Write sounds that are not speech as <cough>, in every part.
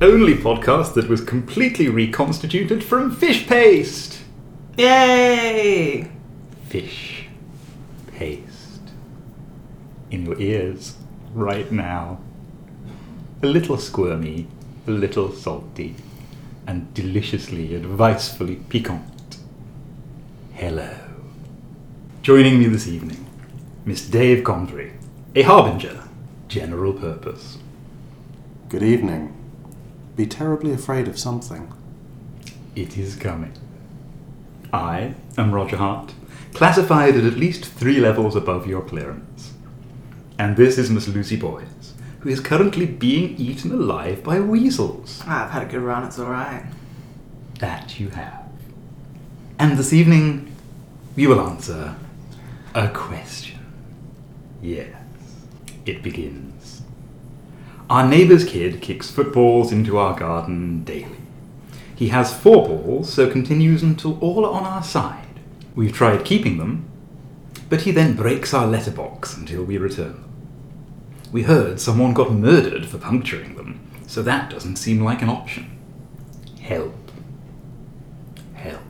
only podcast that was completely reconstituted from fish paste. Yay! Fish paste. In your ears, right now. A little squirmy, a little salty, and deliciously advisefully piquant. Hello. Joining me this evening, Miss Dave Convery, a harbinger, general purpose. Good evening. Be terribly afraid of something. It is coming. I am Roger Hart, classified at at least three levels above your clearance. And this is Miss Lucy Boyes, who is currently being eaten alive by weasels. Ah, I've had a good run, it's alright. That you have. And this evening, we will answer a question. Yes, it begins. Our neighbour's kid kicks footballs into our garden daily. He has four balls, so continues until all are on our side. We've tried keeping them, but he then breaks our letterbox until we return them. We heard someone got murdered for puncturing them, so that doesn't seem like an option. Help. Help.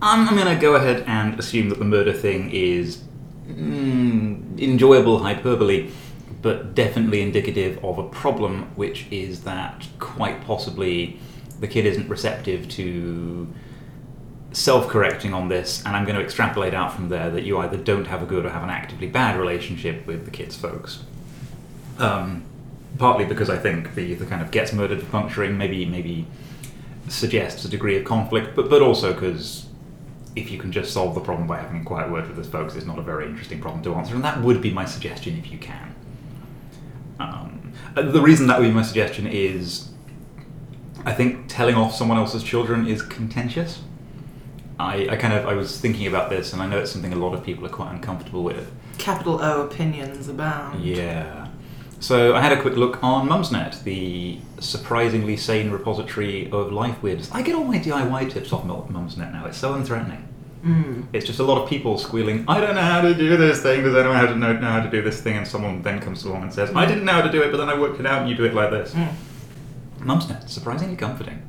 I'm, I'm to go ahead and assume that the murder thing is mm, enjoyable hyperbole, but definitely indicative of a problem, which is that quite possibly the kid isn't receptive to self correcting on this, and I'm going to extrapolate out from there that you either don't have a good or have an actively bad relationship with the kid's folks. Um, partly because I think the, the kind of gets murdered for puncturing maybe maybe suggests a degree of conflict, but, but also because if you can just solve the problem by having a quiet word with his folks, it's not a very interesting problem to answer, and that would be my suggestion if you can. Um, uh, the reason that would be my suggestion is I think telling off someone else's children is contentious. I, I kind of I was thinking about this, and I know it's something a lot of people are quite uncomfortable with. Capital O opinions abound. Yeah. So I had a quick look on Mumsnet, the surprisingly sane repository of life weirdness. I get all my DIY tips off Mumsnet now. It's so unthreatening. Mm. It's just a lot of people squealing, I don't know how to do this thing, does anyone how to know, know how to do this thing? And someone then comes along and says, I didn't know how to do it, but then I worked it out and you do it like this. Mm. Mumsnet, surprisingly comforting.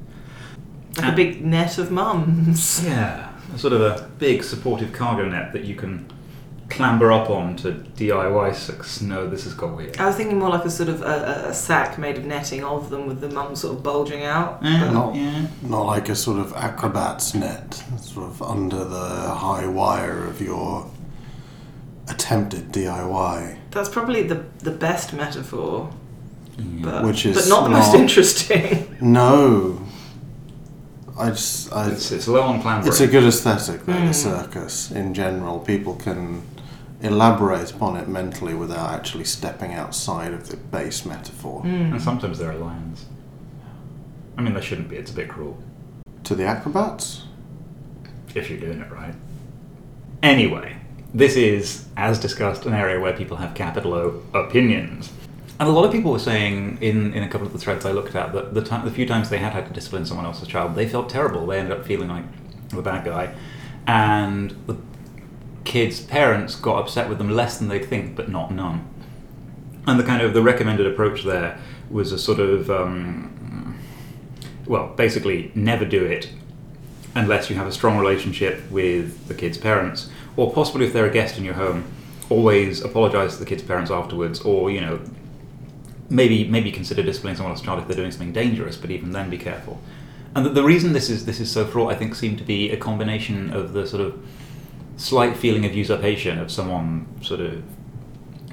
Like a big net of mums. Yeah, a sort of a big supportive cargo net that you can clamber up on to DIY six. No, this has got weird. I was thinking more like a sort of a, a, a sack made of netting of them with the mum sort of bulging out. Yeah, Not, yeah. not like a sort of acrobat's net, sort of under the high wire of your attempted DIY. That's probably the the best metaphor, but, Which is but not the most not- interesting. <laughs> No. I just. I, It's, it's low on clambering. it's a good aesthetic, though, Mm. the circus in general. People can elaborate upon it mentally without actually stepping outside of the base metaphor. Mm. And sometimes there are lions. I mean, there shouldn't be. It's a bit cruel To the acrobats? if you're doing it right. Anyway, this is, as discussed, an area where people have capital O opinions. And a lot of people were saying in, in a couple of the threads I looked at that the, time, the few times they had had to discipline someone else's child, they felt terrible. They ended up feeling like the bad guy. And the kids' parents got upset with them less than they'd think, but not none. And the kind of the recommended approach there was a sort of, um, well, basically never do it unless you have a strong relationship with the kid's parents, or possibly if they're a guest in your home, always apologise to the kid's parents afterwards, or you know, maybe maybe consider disciplining someone else's child if they're doing something dangerous, but even then be careful. And the, the reason this is this is so fraught, I think, seemed to be a combination of the sort of slight feeling of usurpation of someone sort of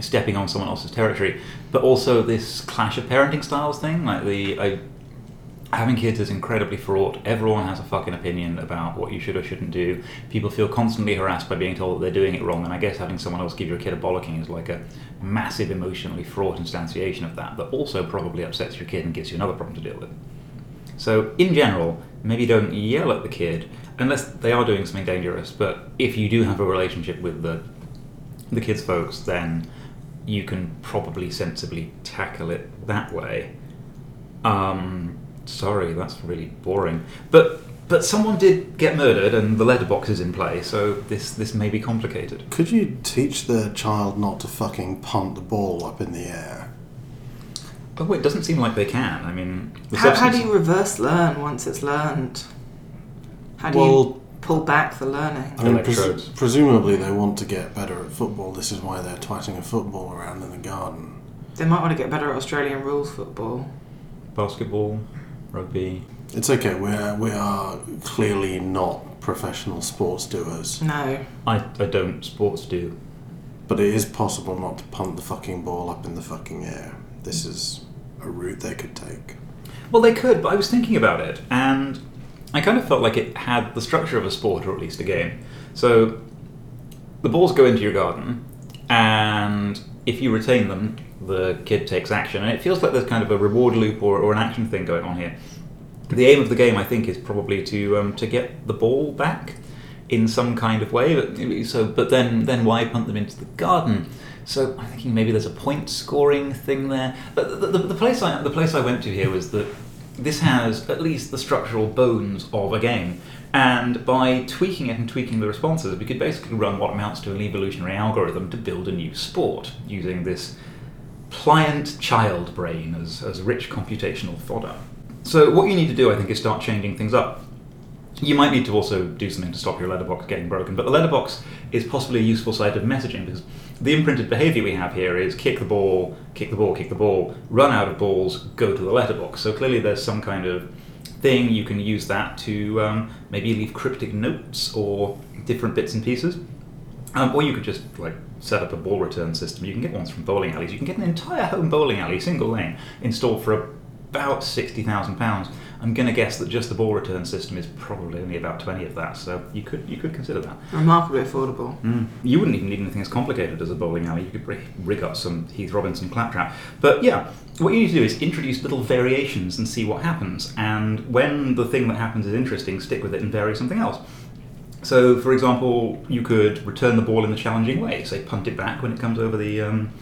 stepping on someone else's territory, but also this clash of parenting styles thing. Like the I, having kids is incredibly fraught. Everyone has a fucking opinion about what you should or shouldn't do. People feel constantly harassed by being told that they're doing it wrong, and I guess having someone else give your kid a bollocking is like a massive emotionally fraught instantiation of that. That also probably upsets your kid and gives you another problem to deal with. So, in general, maybe don't yell at the kid unless they are doing something dangerous. But if you do have a relationship with the the kids' folks, then you can probably sensibly tackle it that way. Um, sorry, that's really boring. But but someone did get murdered, and the letterbox is in play, so this this may be complicated. Could you teach the child not to fucking punt the ball up in the air? Oh, it doesn't seem like they can. I mean, the How, how do you reverse learn once it's learned? How do you pull back the learning? I mean, pres- presumably they want to get better at football. This is why they're twatting a football around in the garden. They might want to get better at Australian rules football. basketball, rugby? It's okay. We're we are clearly not professional sports doers, No. I, I don't sports do. but it is possible not to punt the fucking ball up in the fucking air. This is a route they could take. Well, they could, but I was thinking about it, and I kind of felt like it had the structure of a sport, or at least a game. So the balls go into your garden, and if you retain them, the kid takes action, and it feels like there's kind of a reward loop or, or an action thing going on here. The aim of the game, I think, is probably to um, to get the ball back in some kind of way. But, so, but then then why punt them into the garden? So I'm thinking maybe there's a point scoring thing there. But the, the, the place I the place I went to here was that this has at least the structural bones of a game. And by tweaking it and tweaking the responses, we could basically run what amounts to an evolutionary algorithm to build a new sport using this pliant child brain as, as rich computational fodder. So what you need to do, I think, is start changing things up. You might need to also do something to stop your letterbox getting broken, but the letterbox is possibly a useful site of messaging because the imprinted behavior we have here is kick the ball, kick the ball, kick the ball, run out of balls, go to the letterbox. So clearly there's some kind of thing you can use that to um, maybe leave cryptic notes or different bits and pieces. Um, or you could just like set up a ball return system. You can get ones from bowling alleys. You can get an entire home bowling alley, single lane, installed for about sixty thousand pounds. I'm going to guess that just the ball return system is probably only about twenty of that. So you could you could consider that. Remarkably affordable. Mm. You wouldn't even need anything as complicated as a bowling alley. You could rig, rig up some Heath Robinson claptrap. But yeah, what you need to do is introduce little variations and see what happens. And when the thing that happens is interesting, stick with it and vary something else. So, for example, you could return the ball in a challenging way. Say, punt it back when it comes over the um,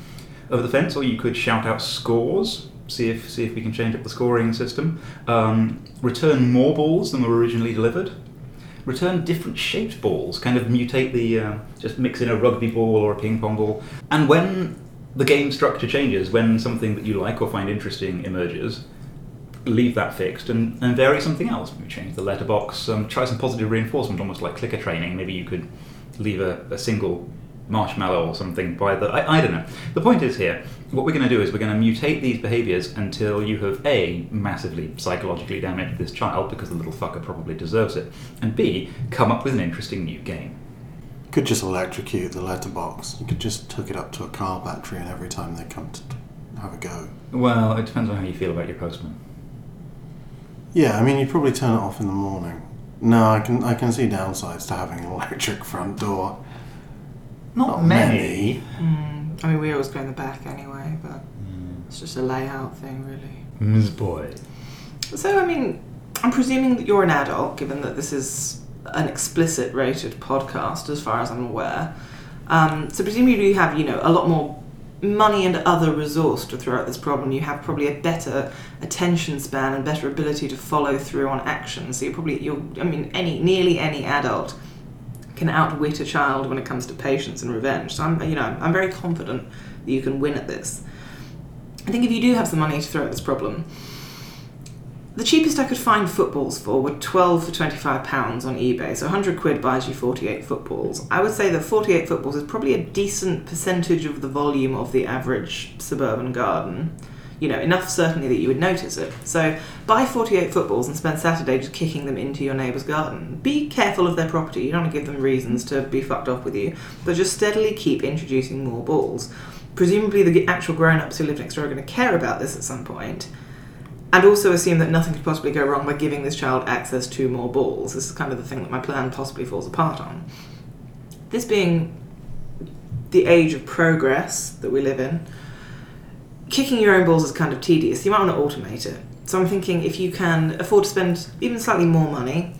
over the fence, or you could shout out scores. See if see if we can change up the scoring system. Um, return more balls than were originally delivered. Return different shaped balls. Kind of mutate the uh, just mix in a rugby ball or a ping pong ball. And when the game structure changes, when something that you like or find interesting emerges, leave that fixed and, and vary something else. Maybe change the letterbox, um, try some positive reinforcement, almost like clicker training. Maybe you could leave a, a single marshmallow or something by the. I, I don't know. The point is here, what we're going to do is we're going to mutate these behaviors until you have A, massively psychologically damaged this child because the little fucker probably deserves it, and B, come up with an interesting new game. Could just electrocute the letterbox. You could just hook it up to a car battery, and every time they come to have a go. Well, it depends on how you feel about your postman. Yeah, I mean, you'd probably turn it off in the morning. No, I can I can see downsides to having an <laughs> electric front door. Not, Not many. many. Mm, I mean, we always go in the back anyway, but it's just a layout thing, really. Ms. Boy. So, I mean, I'm presuming that you're an adult, given that this is an explicit rated podcast, as far as I'm aware. Um, so, presumably, you have, you know, a lot more money and other resource to throw at this problem. You have probably a better attention span and better ability to follow through on action. So, you're probably, you're, I mean, any, nearly any adult can outwit a child when it comes to patience and revenge. So, I'm, you know, I'm very confident that you can win at this. I think if you do have some money to throw at this problem, the cheapest I could find footballs for were 12 for 25 pounds on eBay. So 100 quid buys you 48 footballs. I would say that 48 footballs is probably a decent percentage of the volume of the average suburban garden. You know, enough certainly that you would notice it. So buy 48 footballs and spend Saturday just kicking them into your neighbour's garden. Be careful of their property. You don't want to give them reasons to be fucked off with you, but just steadily keep introducing more balls. Presumably, the actual grown ups who live next door are going to care about this at some point and also assume that nothing could possibly go wrong by giving this child access to more balls. This is kind of the thing that my plan possibly falls apart on. This being the age of progress that we live in, kicking your own balls is kind of tedious. You might want to automate it. So I'm thinking if you can afford to spend even slightly more money,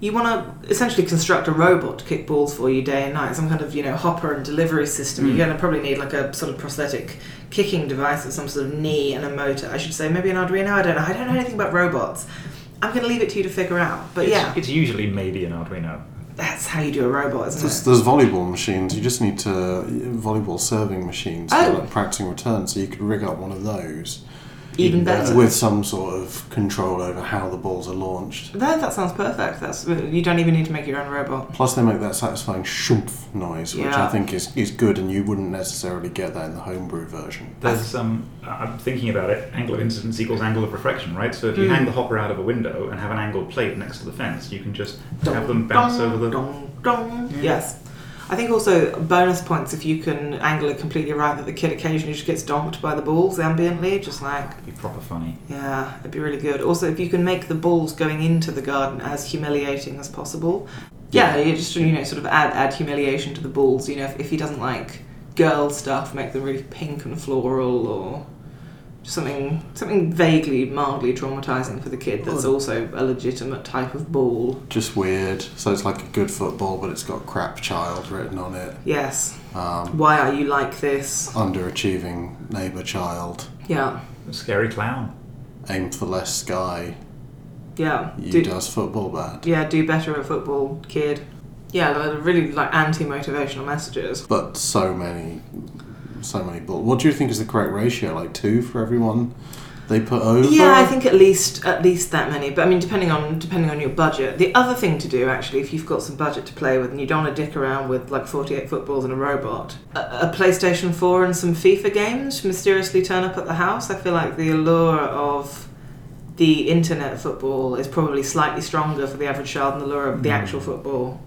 you want to essentially construct a robot to kick balls for you day and night, some kind of you know hopper and delivery system. You're Mm. going to probably need like a sort of prosthetic kicking device with some sort of knee and a motor. I should say maybe an Arduino. I don't know. I don't know anything about robots. I'm going to leave it to you to figure out. But It's, yeah, it's usually maybe an Arduino. That's how you do a robot, isn't There's, it? there's volleyball machines. You just need to volleyball serving machines Oh. for like practicing returns. So you could rig up one of those Even better. with some sort of control over how the balls are launched. No, that sounds perfect. That's you don't even need to make your own robot. Plus, they make that satisfying shumph noise, which Yeah. I think is, is good, and you wouldn't necessarily get that in the homebrew version. There's um, I'm thinking about it. Angle of incidence equals angle of refraction, right? So if you Hmm. hang the hopper out of a window and have an angled plate next to the fence, you can just have them bounce Dong, over the. dong, dong. Yeah. Yes. I think also bonus points if you can angle it completely right that the kid occasionally just gets donked by the balls ambiently, just like It'd be proper funny. yeah, it'd be really good. Also, if you can make the balls going into the garden as humiliating as possible, yeah, you just you know sort of add add humiliation to the balls. You know, if, if he doesn't like girl stuff, make them really pink and floral or something something vaguely mildly traumatizing for the kid. That's also a legitimate type of ball. Just weird. So it's like a good football, but it's got crap child written on it. Yes. Um, Why are you like this? underachieving neighbour child. Yeah. A scary clown. Aim for less sky. Yeah. You Do, does football bad. yeah, do better at football, kid. Yeah, like, really like anti-motivational messages. But so many, so many balls. What do you think is the correct ratio? Like two for everyone they put over? Yeah, I think at least at least that many. But I mean, depending on depending on your budget. The other thing to do, actually, if you've got some budget to play with and you don't want to dick around with like forty-eight footballs and a robot, a, a PlayStation Four and some FIFA games mysteriously turn up at the house. I feel like the allure of the internet football is probably slightly stronger for the average child than the allure of the hmm. actual football.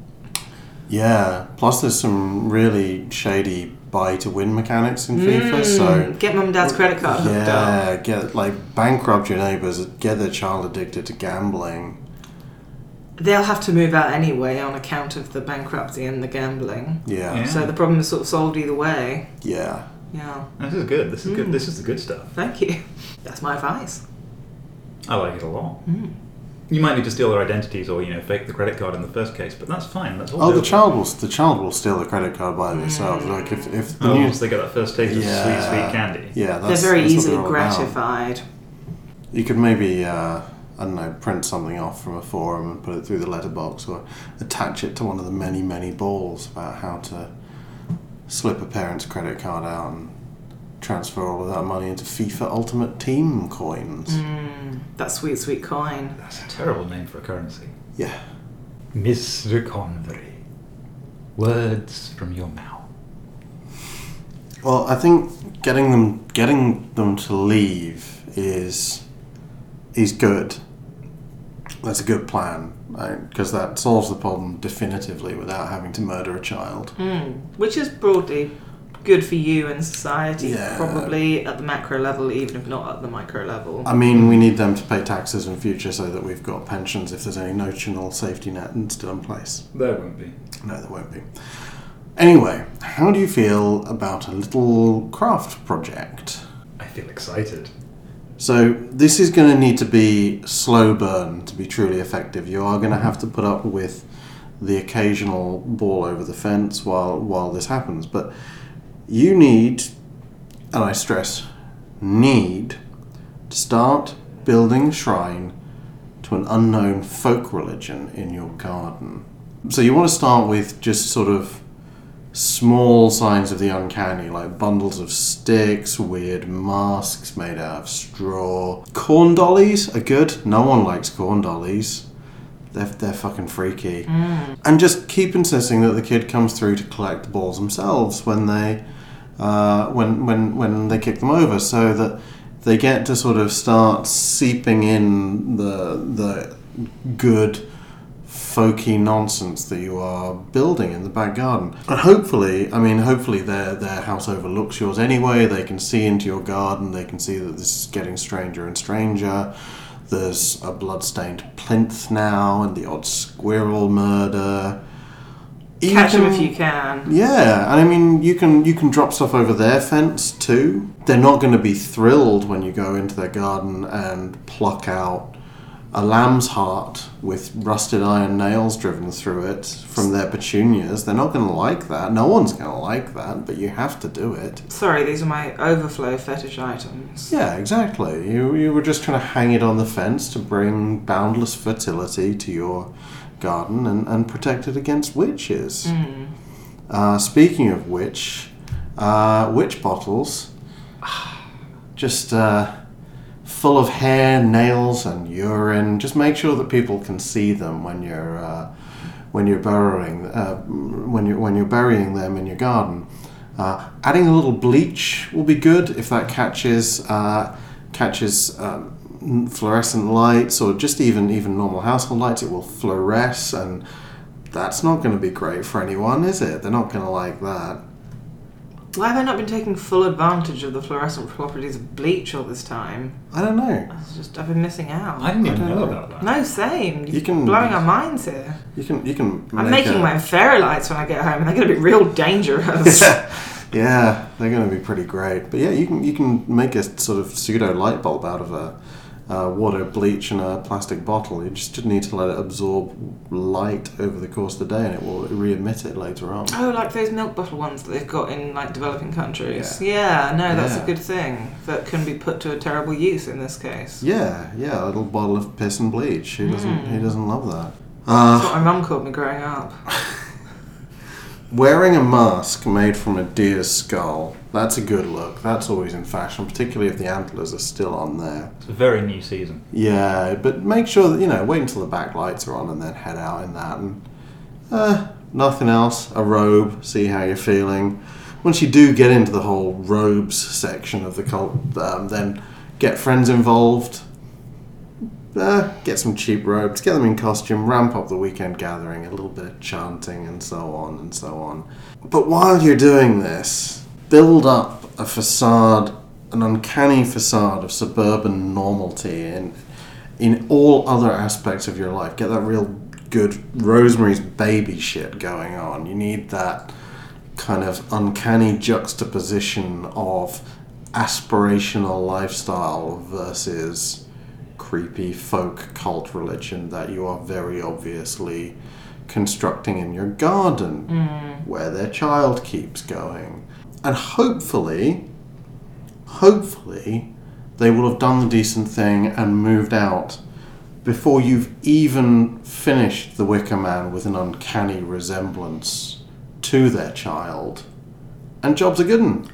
Yeah. Plus, there's some really shady buy to win mechanics in FIFA. So Mm, get mum and dad's credit card hooked up. yeah, get like bankrupt your neighbours, get their child addicted to gambling. They'll have to move out anyway on account of the bankruptcy and the gambling. Yeah. Yeah. So the problem is sort of solved either way. Yeah. Yeah. This is good. This is Mm. good. This is the good stuff. Thank you. That's my advice. I like it a lot. Mm. You might need to steal their identities or you know fake the credit card in the first case, but that's fine. That's all. Oh, the child will the child will steal the credit card by themselves. Mm. Like if if the Oh, new once they get that first taste of sweet, sweet candy. Yeah, that's, They're very that's easily they're all about. gratified. You could maybe, uh, I don't know, print something off from a forum and put it through the letterbox or attach it to one of the many, many balls about how to slip a parent's credit card out and transfer all of that money into FIFA Ultimate Team coins. Mm, that sweet, sweet coin. That's a terrible name for a currency. Yeah. Mr. Convery, words from your mouth. Well, I think getting them getting them to leave is is good. That's a good plan because that solves the problem definitively without having to murder a child. Mm, which is broadly good for you and society, Yeah. probably at the macro level, even if not at the micro level. I mean, we need them to pay taxes in future so that we've got pensions if there's any notional safety net still in place. There won't be. No, there won't be. Anyway, how do you feel about a little craft project? I feel excited. So this is going to need to be slow burn to be truly effective. You are going to have to put up with the occasional ball over the fence while while this happens, but you need, and I stress, need to start building a shrine to an unknown folk religion in your garden. So you want to start with just sort of small signs of the uncanny, like bundles of sticks, weird masks made out of straw. Corn dollies are good. No one likes corn dollies. They're, they're fucking freaky. Mm. And just keep insisting that the kid comes through to collect the balls themselves when they uh, when when when they kick them over, so that they get to sort of start seeping in the the good folky nonsense that you are building in the back garden. And hopefully, I mean, hopefully their their house overlooks yours anyway. They can see into your garden. They can see that this is getting stranger and stranger. There's a blood-stained plinth now, and the odd squirrel murder. Catch them if you can. yeah, and I mean you can you can drop stuff over their fence too. They're not going to be thrilled when you go into their garden and pluck out a lamb's heart with rusted iron nails driven through it from their petunias. They're not going to like that. No one's going to like that, but you have to do it. Sorry, these are my overflow fetish items. Yeah, exactly. You, you were just trying to hang it on the fence to bring boundless fertility to your garden and, and protect it against witches. Mm. Uh, speaking of which, uh, witch bottles, just uh, full of hair, nails, and urine. Just make sure that people can see them when you're uh, when you're burrowing uh, when you when you're burying them in your garden. Uh, adding a little bleach will be good if that catches uh, catches. Um, fluorescent lights or just even even normal household lights it will fluoresce and that's not going to be great for anyone is it they're not going to like that Why have I not been taking full advantage of the fluorescent properties of bleach all this time? i don't know I just I've been missing out. I didn't even don't know know. about that. No, same. You can- blowing our minds here. you can you can I'm make making a- my own fairy lights when I get home, and they're going to be real dangerous. <laughs> yeah, they're going to be pretty great. But yeah, you can you can make a sort of pseudo light bulb out of a, uh water, bleach, and a plastic bottle. You just need to let it absorb light over the course of the day, and it will re-emit it later on. Oh, like those milk bottle ones that they've got in like developing countries. Yeah, no, that's Yeah. a good thing that can be put to a terrible use in this case. Yeah, yeah, a little bottle of piss and bleach. Who doesn't Mm. Who doesn't love that? That's Uh, what my mum called me growing up. <laughs> wearing a mask made from a deer's skull. That's a good look. That's always in fashion, particularly if the antlers are still on there. It's a very new season. Yeah, but make sure that you know. Wait until the back lights are on, and then head out in that. And uh, nothing else. A robe. See how you're feeling. Once you do get into the whole robes section of the cult, um, then get friends involved. Uh, get some cheap robes. Get them in costume. Ramp up the weekend gathering. A little bit of chanting and so on and so on. But while you're doing this, build up a facade, an uncanny facade of suburban normality in in all other aspects of your life. Get that real good Rosemary's Baby shit going on. You need that kind of uncanny juxtaposition of aspirational lifestyle versus creepy folk cult religion that you are very obviously constructing in your garden mm. where their child keeps going. And hopefully, hopefully, they will have done the decent thing and moved out before you've even finished the Wicker Man with an uncanny resemblance to their child. And jobs are good.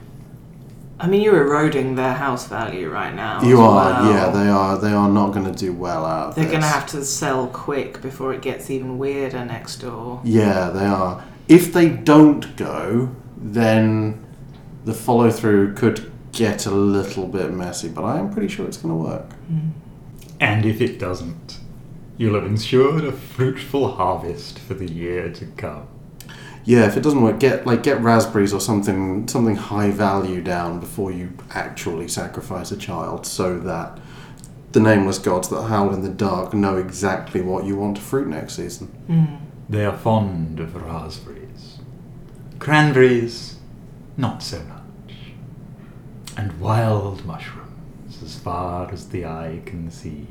I mean, you're eroding their house value right now. You are, well. yeah, they are. They are not going to do well out of They're going to have to sell quick before it gets even weirder next door. Yeah, they are. If they don't go, then the follow through could get a little bit messy, but I am pretty sure it's going to work. Mm. And if it doesn't, you'll have ensured a fruitful harvest for the year to come. Yeah, if it doesn't work, get like get raspberries or something something high value down before you actually sacrifice a child, so that the nameless gods that howl in the dark know exactly what you want to fruit next season. Hmm. They are fond of raspberries. Cranberries, not so much. And wild mushrooms as far as the eye can see.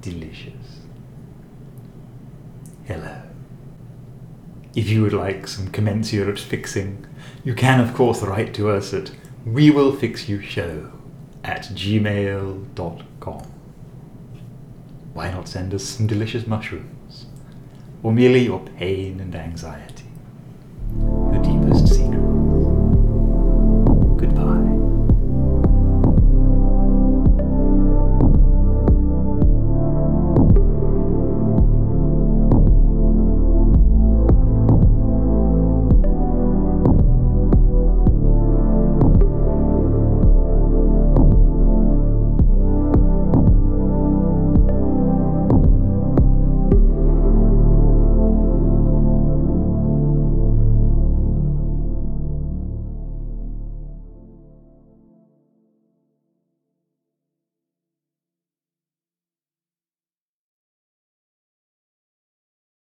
Delicious. Hello. If you would like some commensurate fixing, you can of course write to us at we will fix you show at gmail.com. Why not send us some delicious mushrooms? Or merely your pain and anxiety?